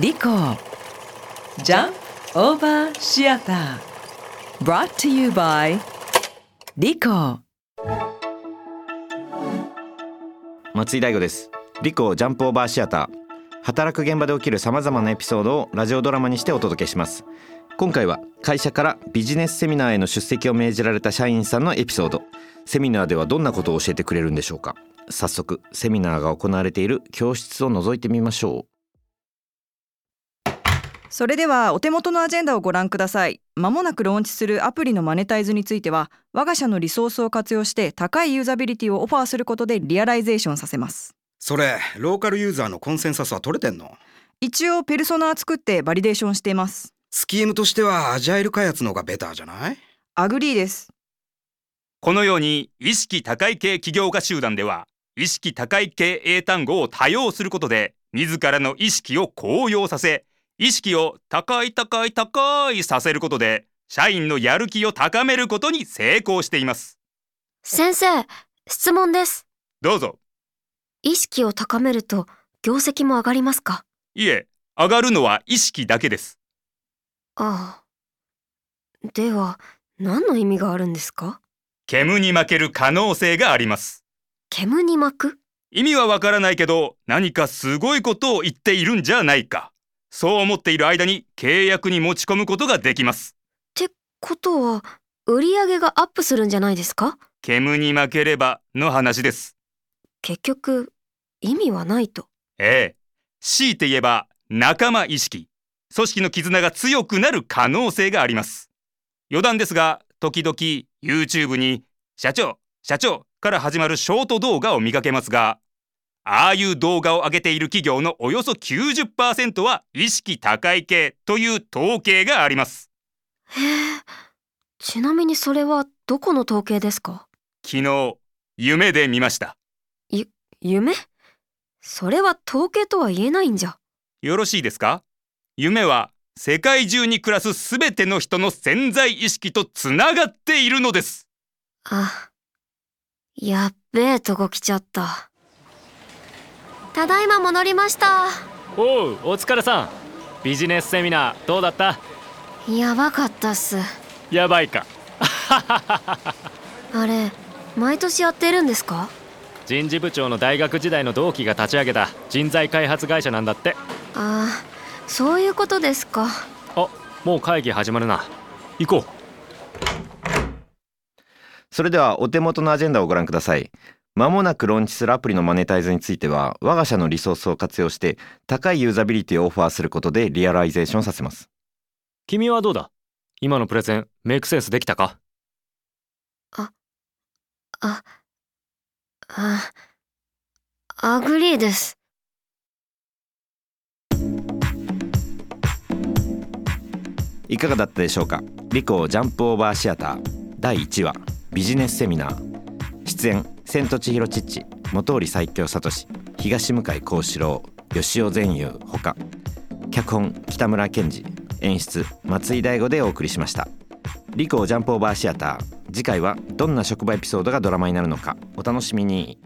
リコジャンプオーバーシアター Brought to you by リコ松井大吾です。リコジャンプオーバーシアター働く現場で起きるさまざまなエピソードをラジオドラマにしてお届けします。今回は会社からビジネスセミナーへの出席を命じられた社員さんのエピソード。セミナーではどんなことを教えてくれるんでしょうか。早速セミナーが行われている教室を覗いてみましょう。それではお手元のアジェンダをご覧ください。まもなくローンチするアプリのマネタイズについては、我が社のリソースを活用して高いユーザビリティをオファーすることで realization させます。それローカルユーザーのコンセンサスは取れてんの？一応ペルソナー作って validation しています。スキームとしてはアジャイル開発の方がベターじゃない？agree です。このように意識高い系起業家集団では意識高い系英単語を多用することで自らの意識を高揚させ意識を高い高い高いさせることで社員のやる気を高めることに成功しています。先生、質問です。どうぞ。意識を高めると業績も上がりますか？いえ上がるのは意識だけです。ああ。では、何の意味があるんですか？煙に負ける可能性があります。煙に巻く？意味はわからないけど何かすごいことを言っているんじゃないかそう思っている間に契約に持ち込むことができます。ってことは、売り上げがアップするんじゃないですか？煙に負ければの話です。結局、意味はないと。ええ。強いて言えば仲間意識。組織の絆が強くなる可能性があります。余談ですが時々 YouTube に「社長社長」から始まるショート動画を見かけますがああいう動画を上げている企業のおよそ90%は意識高い系という統計がありますへえ。ちなみにそれはどこの統計ですか？昨日夢で見ました夢？それは統計とは言えないんじゃ。よろしいですか？夢は世界中に暮らすすべての人の潜在意識とつながっているのですあ、やっべえとこ来ちゃった。ただいま戻りました。おうお疲れさん。ビジネスセミナーどうだった？やばかったっす。やばいか。あれ、毎年やってるんですか？人事部長の大学時代の同期が立ち上げた人材開発会社なんだって。ああ、そういうことですか。あもう会議始まるな。行こう。それではお手元のアジェンダをご覧くださいまもなくローンチするアプリのマネタイズについては我が社のリソースを活用して高いユーザビリティをオファーすることで realization させます。君はどうだ？今のプレゼン make sense できたか？あ、あ、 agree です。いかがだったでしょうか？リコジャンプオーバーシアター第1話ビジネスセミナー。出演セントチヒロ・チッチ本織最強聡東向井幸四郎吉尾善友ほか脚本北村健二演出松井大吾でお送りしましたリコジャンプオーバーシアター次回はどんな職場エピソードがドラマになるのかお楽しみに